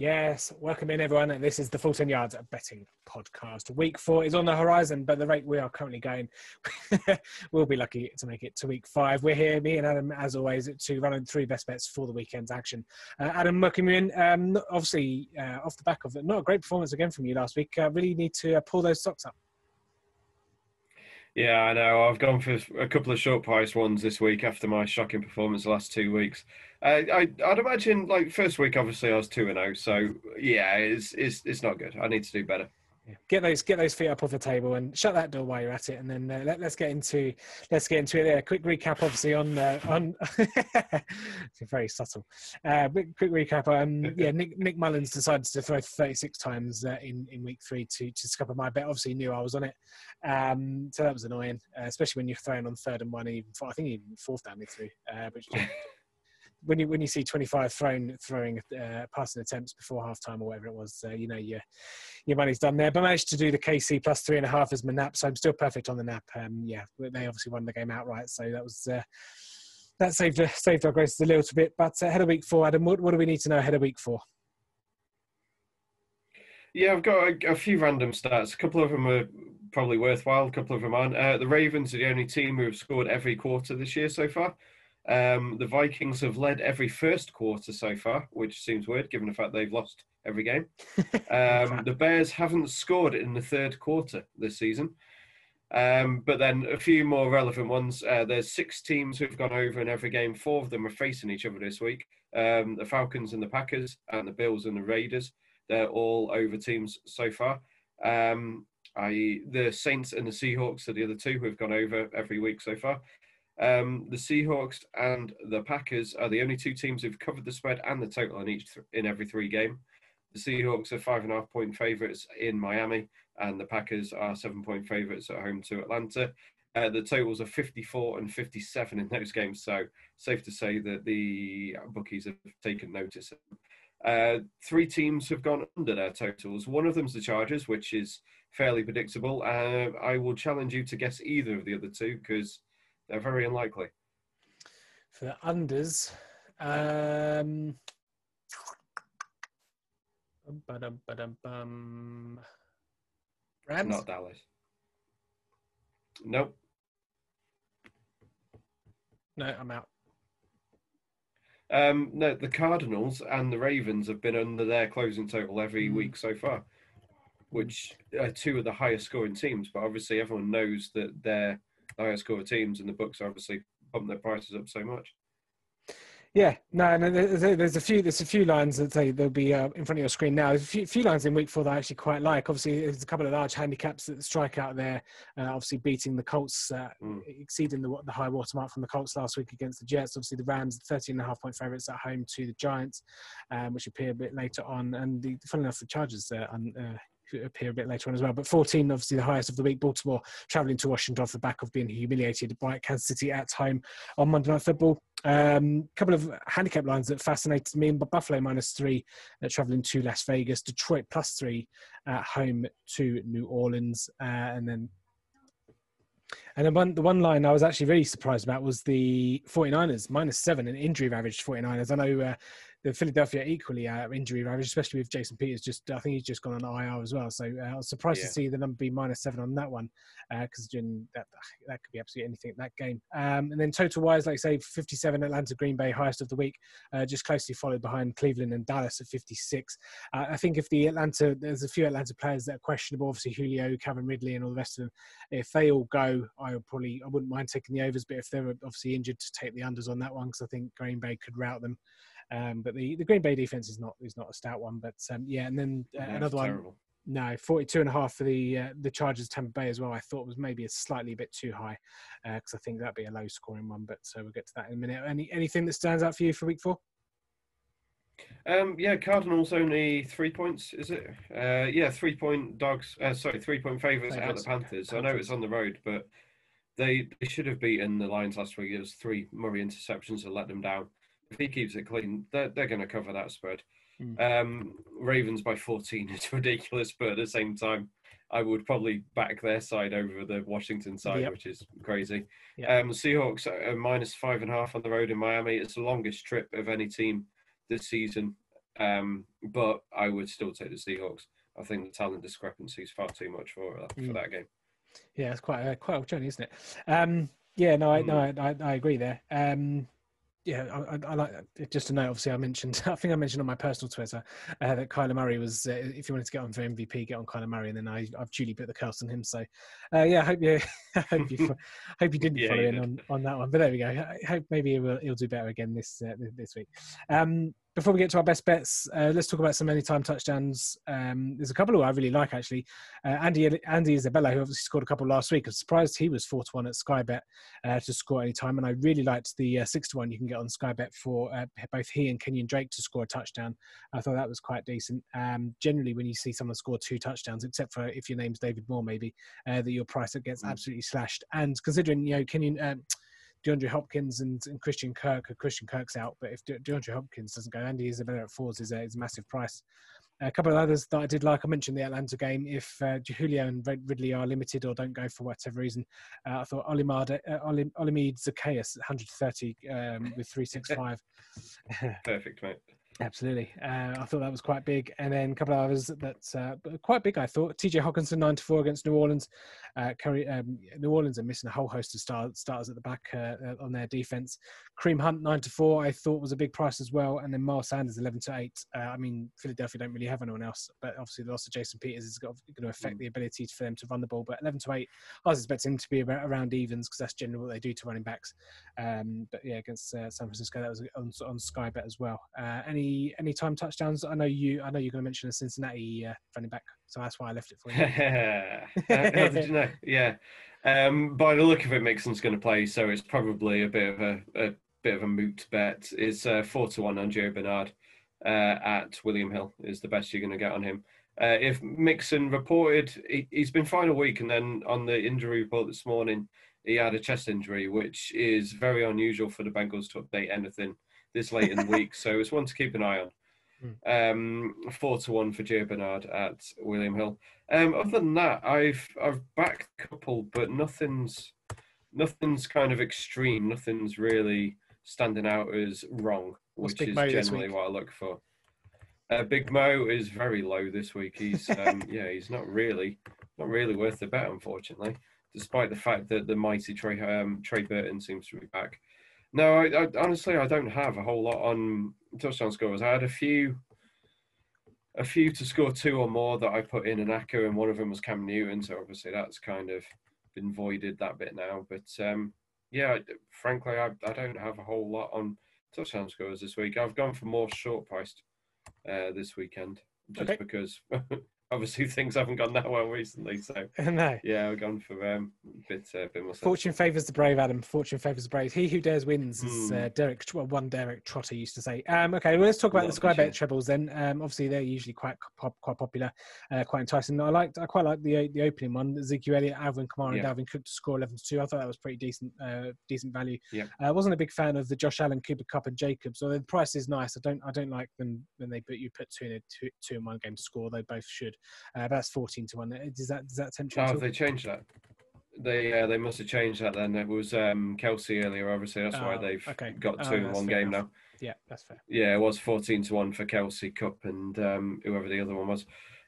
Yes, welcome in everyone. This is the Full 10 Yards Betting Podcast. Week four is on the horizon, but the rate we are currently going, we'll be lucky to make it to week five. We're here, me and Adam, as always, to run three best bets for the weekend's action. Uh, Adam Muckimin, um, obviously, uh, off the back of it, not a great performance again from you last week. Uh, really need to uh, pull those socks up. Yeah, I know. I've gone for a couple of short price ones this week after my shocking performance the last two weeks. Uh, I, I'd imagine, like first week, obviously I was two and zero, oh, so yeah, it's, it's it's not good. I need to do better. Get those get those feet up off the table and shut that door while you're at it, and then uh, let, us get into let's get into it. There, quick recap, obviously on uh, on very subtle. Uh, quick recap. Um, yeah, Nick, Nick Mullens decided to throw 36 times uh, in in week three to to scupper my bet. Obviously, knew I was on it, um, so that was annoying, uh, especially when you're throwing on third and one, even I think even fourth down me through, uh, which when you when you see 25 thrown throwing uh, passing attempts before half time or whatever it was, uh, you know your your money's done there. But I managed to do the KC plus three and a half as my nap, so I'm still perfect on the nap. Um, yeah, they obviously won the game outright, so that was uh, that saved saved our graces a little bit. But uh, ahead of week four, Adam, what, what do we need to know ahead of week four? Yeah, I've got a, a, few random stats. A couple of them are probably worthwhile. A couple of them aren't. Uh, the Ravens are the only team who have scored every quarter this year so far. Um, the Vikings have led every first quarter so far, which seems weird given the fact they've lost every game. Um, the Bears haven't scored in the third quarter this season. Um, but then a few more relevant ones. Uh, there's six teams who've gone over in every game. Four of them are facing each other this week. Um, the Falcons and the Packers, and the Bills and the Raiders. They're all over teams so far. Um, I, the Saints and the Seahawks are the other two who've gone over every week so far. Um, the Seahawks and the Packers are the only two teams who've covered the spread and the total in each th- in every three game. The Seahawks are five and a half point favourites in Miami, and the Packers are seven point favourites at home to Atlanta. Uh, the totals are 54 and 57 in those games, so safe to say that the bookies have taken notice. Uh, three teams have gone under their totals. One of them's the Chargers, which is fairly predictable. Uh, I will challenge you to guess either of the other two because they're very unlikely. For the unders, um, Rams? Not Dallas. Nope. No, I'm out. Um, no, the Cardinals and the Ravens have been under their closing total every mm. week so far, which are two of the highest scoring teams. But obviously, everyone knows that they're highest score teams, and the books obviously pump their prices up so much. Yeah, no, no. There's a few. There's a few lines that say they'll be uh, in front of your screen now. There's a few, few, lines in week four that I actually quite like. Obviously, there's a couple of large handicaps that strike out there. Uh, obviously, beating the Colts, uh, mm. exceeding the, the high watermark from the Colts last week against the Jets. Obviously, the Rams, 13 and a half point favourites at home to the Giants, um, which appear a bit later on. And the, funny enough, the Chargers uh, uh appear a bit later on as well. But 14, obviously the highest of the week. Baltimore travelling to Washington off the back of being humiliated by Kansas City at home on Monday Night Football. A um, couple of handicap lines that fascinated me. Buffalo minus three, uh, traveling to Las Vegas. Detroit plus three at home to New Orleans. Uh, and then and then one, the one line I was actually really surprised about was the 49ers minus seven an injury ravaged 49ers. I know uh, the Philadelphia equally uh, injury ravaged, especially with Jason Peters. Just I think he's just gone on IR as well. So uh, I was surprised yeah. to see the number be minus seven on that one because uh, that that could be absolutely anything that game. Um, and then total wise, like I say, 57 Atlanta Green Bay highest of the week, uh, just closely followed behind Cleveland and Dallas at 56. Uh, I think if the Atlanta there's a few Atlanta players that are questionable, obviously Julio, Calvin Ridley, and all the rest of them. If they all go, I would probably I wouldn't mind taking the overs, but if they're obviously injured, to take the unders on that one because I think Green Bay could rout them. Um, but the, the Green Bay defense is not is not a stout one. But um, yeah, and then uh, another one. No, 42 and a half for the uh, the Chargers Tampa Bay as well. I thought was maybe a slightly bit too high because uh, I think that'd be a low scoring one. But so we'll get to that in a minute. Any anything that stands out for you for week four? Um, yeah, Cardinals only three points, is it? Uh, yeah, three point dogs. Uh, sorry, three point favourites at the Panthers. Panthers. I know it's on the road, but they they should have beaten the Lions last week. It was three Murray interceptions that let them down if he keeps it clean, they're, they're going to cover that spread. Mm. Um, Ravens by 14 is ridiculous, but at the same time, I would probably back their side over the Washington side, yep. which is crazy. Yep. Um, Seahawks are minus five and a half on the road in Miami. It's the longest trip of any team this season. Um, but I would still take the Seahawks. I think the talent discrepancy is far too much for uh, for mm. that game. Yeah, it's quite a, quite a journey, isn't it? Um, yeah, no, I, no, mm. I, I, I agree there. Um, yeah, I, I, like just to note. Obviously, I mentioned. I think I mentioned on my personal Twitter uh, that Kyler Murray was. Uh, if you wanted to get on for MVP, get on Kyler Murray, and then I, have duly put the curse on him. So, uh, yeah, I hope you, I hope you, hope you didn't yeah, follow in on, on that one. But there we go. I hope maybe he'll, he'll do better again this uh, this week. Um, before we get to our best bets, uh, let's talk about some anytime touchdowns. Um, there's a couple who I really like actually. Uh, Andy Andy Isabella, who obviously scored a couple last week. I'm surprised he was four to one at Sky Bet uh, to score any time, and I really liked the uh, six to one you can get on Sky Bet for uh, both he and Kenyon Drake to score a touchdown. I thought that was quite decent. Um, generally, when you see someone score two touchdowns, except for if your name's David Moore, maybe uh, that your price gets mm. absolutely slashed. And considering you know Kenyon. Um, DeAndre Hopkins and, and Christian Kirk. Christian Kirk's out, but if De- DeAndre Hopkins doesn't go, Andy Isabella at fours is a, is a massive price. A couple of others that I did like, I mentioned the Atlanta game. If uh, Julio and Ridley are limited or don't go for whatever reason, uh, I thought Olimar, uh, Olamide Zaccheaus 130 um, with 365. Perfect, mate. Absolutely. Uh, I thought that was quite big. And then a couple of others that's uh, quite big, I thought. TJ Hockenson, 9 to 4 against New Orleans. Uh, Curry, um, New Orleans are missing a whole host of star, starters at the back uh, uh, on their defense. Kareem Hunt, 9 to 4, I thought was a big price as well. And then Miles Sanders, 11 to 8. Uh, I mean, Philadelphia don't really have anyone else, but obviously the loss of Jason Peters is going to affect mm. the ability for them to run the ball. But 11 to 8, I was expecting him to be around evens because that's generally what they do to running backs. Um, but yeah, against San Francisco, that was on, on Sky Bet as well. any any time touchdowns. I know you. I know you're going to mention a Cincinnati uh, running back, so that's why I left it for you. uh, know? Yeah. Um, by the look of it, Mixon's going to play, so it's probably a bit of a, a bit of a moot bet. It's uh, four to one on Gio Bernard uh, at William Hill is the best you're going to get on him. Uh, if Mixon reported, he, has been fine a week, and then on the injury report this morning, he had a chest injury, which is very unusual for the Bengals to update anything this late in the week. So it's one to keep an eye on. Mm. Um, four to one for Gio Bernard at William Hill. Um, other than that, I've I've backed a couple, but nothing's nothing's kind of extreme. Nothing's really standing out as wrong, which is generally what I look for. Uh, Big Mo is very low this week. He's um, yeah, he's not really not really worth the bet, unfortunately. Despite the fact that the mighty Trey um, Trey Burton seems to be back. No, I, I, honestly I don't have a whole lot on touchdown scores. I had a few, a few to score two or more that I put in an echo, and one of them was Cam Newton. So obviously that's kind of been voided that bit now. But um, yeah, frankly, I, I don't have a whole lot on touchdown scores this week. I've gone for more short priced uh, this weekend just okay. because obviously things haven't gone that well recently. So no. yeah, we're gone for um, a bit, uh, bit more. Fortune favours the brave, Adam. Fortune favours the brave. He who dares wins, as uh, hmm. Derek, well, one Derek Trotter used to say. Um, okay, well, let's talk about the Sky Bet trebles then. Um, obviously, they're usually quite pop, quite popular, uh, quite enticing. I liked, I quite like the the opening one. Ezekiel Elliott, Alvin Kamara, yeah. and Dalvin Cook to score eleven to two. I thought that was pretty decent, uh, decent value. Yeah. I uh, wasn't a big fan of the Josh Allen, Cooper Kupp, and Jacobs. Although the price is nice, I don't, I don't like them when they put you put two in a two, two in one game to score. They both should. Uh, that's fourteen to one. Does that does that tempt you? Oh, they changed that. They uh, they must have changed that then. It was um, Kelce earlier, obviously. That's oh, why they've okay. got two oh, in one game enough. now. Yeah, that's fair. Yeah, it was fourteen to one for Kelce Kupp and um, whoever the other one was.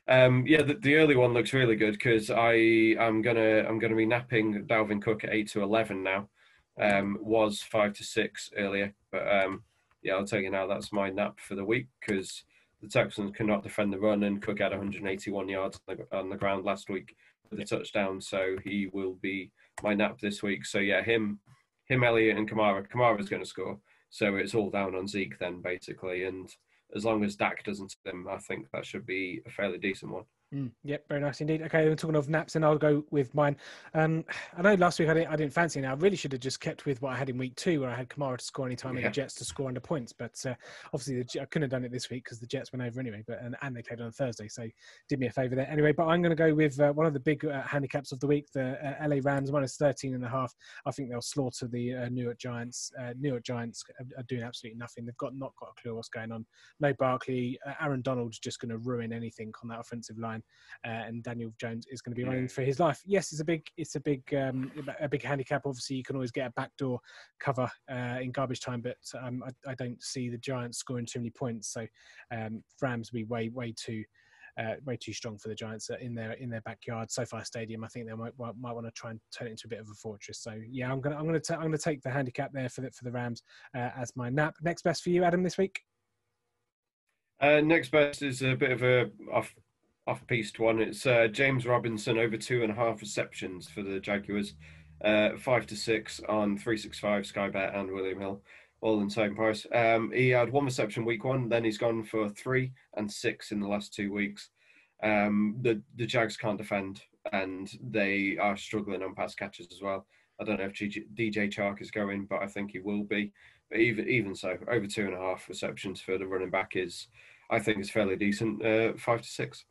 Um, yeah, the, the, early one looks really good because I am gonna I'm gonna be napping Dalvin Cook at eight to eleven now. Um, was five to six earlier, but um, yeah, I'll tell you now that's my nap for the week because the Texans cannot defend the run, and Cook had 181 yards on the ground last week with a touchdown, so he will be my nap this week. So yeah, him, him, Elliott, and Kamara. Kamara's going to score, so it's all down on Zeke then basically, and as long as Dak doesn't them, I think that should be a fairly decent one. Mm, yep, very nice indeed. Okay, we're talking of naps, and I'll go with mine. Um, I know last week I didn't, I didn't fancy it. I really should have just kept with what I had in week two, where I had Kamara to score any time yeah. and the Jets to score under points. But uh, obviously, the, I couldn't have done it this week because the Jets went over anyway. But and, and, they played on Thursday, so did me a favour there. Anyway, but I'm going to go with uh, one of the big uh, handicaps of the week: the uh, LA Rams minus 13 and a half. I think they'll slaughter the uh, New York Giants. Uh, New York Giants are, are, doing absolutely nothing. They've got not got a clue what's going on. No Barkley. Aaron Donald's just going to ruin anything on that offensive line. Time, uh, and Daniel Jones is going to be running for his life. Yes, it's a big, it's a big, um, a big handicap. Obviously, you can always get a backdoor cover uh, in garbage time, but um, I, I, don't see the Giants scoring too many points. So um, Rams will be way, way too. Uh, way too strong for the Giants in their in their backyard, SoFi Stadium. I think they might might, might want to try and turn it into a bit of a fortress. So yeah, I'm gonna I'm gonna i I'm gonna take the handicap there for the for the Rams uh, as my nap. Next best for you, Adam, this week. Uh, next best is a bit of a off off piste one. It's uh, James Robinson over two and a half receptions for the Jaguars, uh, five to six on three six five Sky Bet and William Hill, all in the same price. Um, he had one reception week one, then he's gone for three and six in the last two weeks. Um, the the Jags can't defend, and they are struggling on pass catches as well. I don't know if DJ Chark is going, but I think he will be. But even even so, over two and a half receptions for the running back is I think it's fairly decent. Uh, five to six.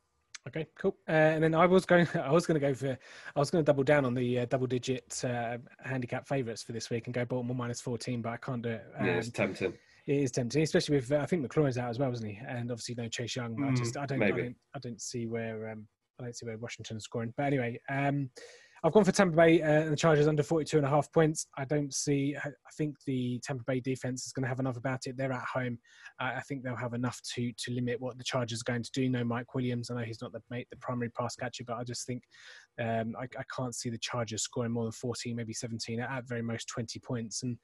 Okay, cool. Uh, and then I was going, I was going to go for, I was going to double down on the uh, double-digit uh, handicap favourites for this week and go Baltimore minus fourteen, but I can't do it. Um, yeah, it's tempting. It is tempting, especially with I think McLaurin's out as well, isn't he? And obviously no Chase Young. Mm, I just I don't, I don't, I don't see where um, I don't see where Washington's scoring. But anyway, um, I've gone for Tampa Bay uh, and the Chargers under 42 and a half points. I don't see, I think the Tampa Bay defense is going to have enough about it. They're at home. Uh, I think they'll have enough to to limit what the Chargers are going to do. No Mike Williams. I know he's not the mate, the primary pass catcher, but I just think um, I, I, can't see the Chargers scoring more than 14, maybe 17, at very most 20 points. And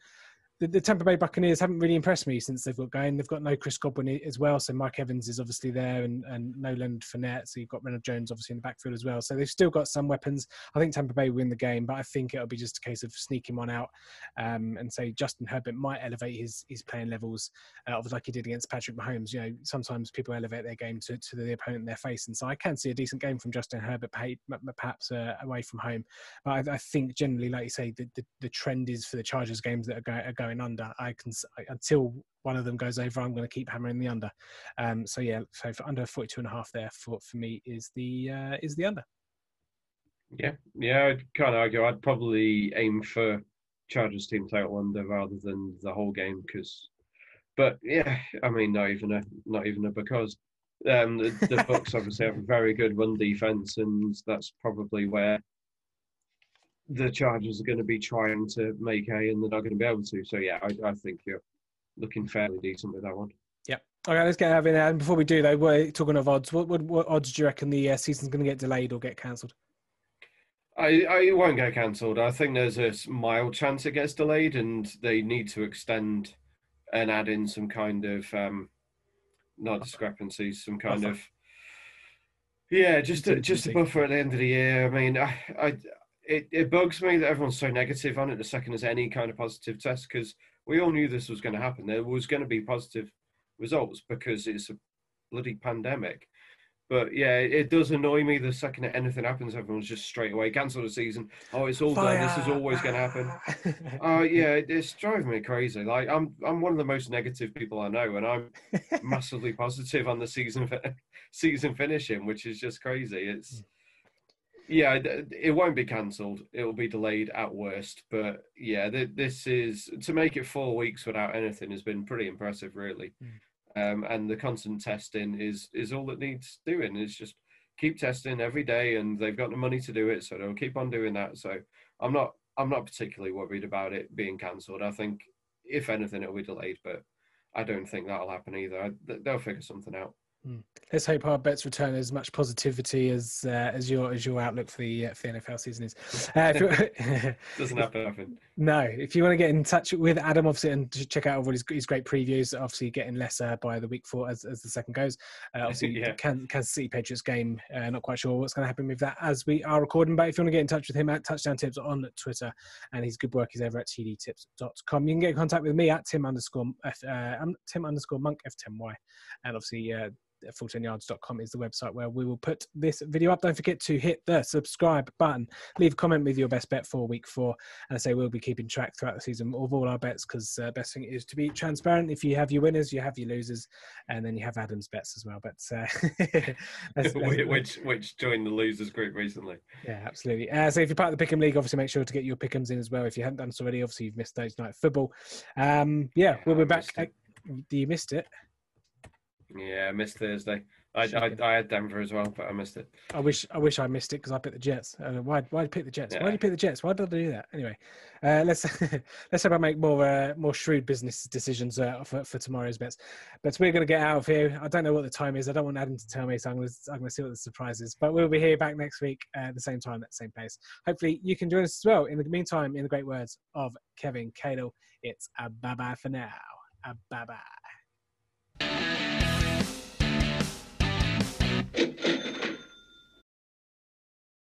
the, the, Tampa Bay Buccaneers haven't really impressed me since they've got going. They've got no Chris Godwin as well, so Mike Evans is obviously there, and, and no Leonard Fournette. So you've got Ronald Jones obviously in the backfield as well. So they've still got some weapons. I think Tampa Bay will win the game, but I think it'll be just a case of sneaking one out um, and say Justin Herbert might elevate his his playing levels, uh, like he did against Patrick Mahomes. You know, sometimes people elevate their game to, to the opponent they're facing. so I can see a decent game from Justin Herbert, perhaps uh, away from home. But I, I, think generally, like you say, the, the, the trend is for the Chargers games that are, going going under. I can until one of them goes over, I'm going to keep hammering the under. Um, so yeah, so for under 42 and a half there for, for me is the uh, is the under. Yeah, yeah, I can't argue. I'd probably aim for Chargers team title under rather than the whole game because, but yeah, I mean, not even a not even a because. Um, the, the Bucs obviously have a very good run defense, and that's probably where the Chargers are going to be trying to make hay and they're not going to be able to. So yeah, I, I think you're looking fairly decent with that one. Yeah. Okay, let's get having And before we do though, we're talking of odds. What, what, what odds do you reckon the uh, season's going to get delayed or get cancelled? I, I it won't get cancelled. I think there's a mild chance it gets delayed, and they need to extend and add in some kind of um, not discrepancies, some kind buffer. of yeah, just a, just a buffer at the end of the year. I mean, I, I it, it bugs me that everyone's so negative on it the second there's any kind of positive test because we all knew this was going to happen. There was going to be positive results because it's a bloody pandemic. But yeah, it does annoy me the second that anything happens, everyone's just straight away cancel the season. Oh, it's all Fire. done. This is always going to happen. uh, yeah, it's driving me crazy. Like I'm, I'm one of the most negative people I know, and I'm massively positive on the season, season finishing, which is just crazy. It's yeah, it won't be cancelled. It will be delayed at worst. But yeah, this is to make it four weeks without anything has been pretty impressive, really. Mm. Um, and the constant testing is is all that needs doing. Is just keep testing every day, and they've got the money to do it, so they'll keep on doing that. So I'm not I'm not particularly worried about it being cancelled. I think if anything, it'll be delayed, but I don't think that'll happen either. They'll figure something out. Mm. Let's hope our bets return as much positivity as uh, as your as your outlook for the uh, for the NFL season is. Uh, Doesn't happen No, if you want to get in touch with Adam, obviously, and check out all his, his great previews, obviously getting lesser by the week four as, as the second goes. Uh, obviously, yeah. Kansas City Patriots game. Uh, not quite sure what's going to happen with that as we are recording. But if you want to get in touch with him at Touchdown Tips on Twitter, and his good work is over at tdtips.com. You can get in contact with me at Tim underscore F, uh, Tim underscore Monk F10Y, and obviously full10yards.com is the website where we will put this video up. Don't forget to hit the subscribe button. Leave a comment with your best bet for week four. And I say we'll be keeping track throughout the season of all our bets because uh, best thing is to be transparent. If you have your winners, you have your losers, and then you have Adam's bets as well. But uh, let's, let's, which which joined the losers group recently. Yeah, absolutely. Uh, so if you're part of the Pick'em League, obviously make sure to get your Pick'ems in as well. If you haven't done so already, obviously you've missed Thursday night football. Um, yeah, yeah, we'll be back. Do You missed it. Yeah, I missed Thursday. I, I, I, had Denver as well, but I missed it. I wish I wish I missed it because I picked the Jets. Uh, why why pick the Jets? Yeah. Why did you pick the Jets? Why did I do that? Anyway, uh, let's let's hope I make more uh, more shrewd business decisions uh, for, for tomorrow's bets. But we're going to get out of here. I don't know what the time is. I don't want Adam to tell me, so I'm going to I'm going to see what the surprise is. But we'll be here back next week at the same time at the same place. Hopefully you can join us as well. In the meantime, in the great words of Kevin Cadle, it's a bye bye for now. A bye bye. Thank you.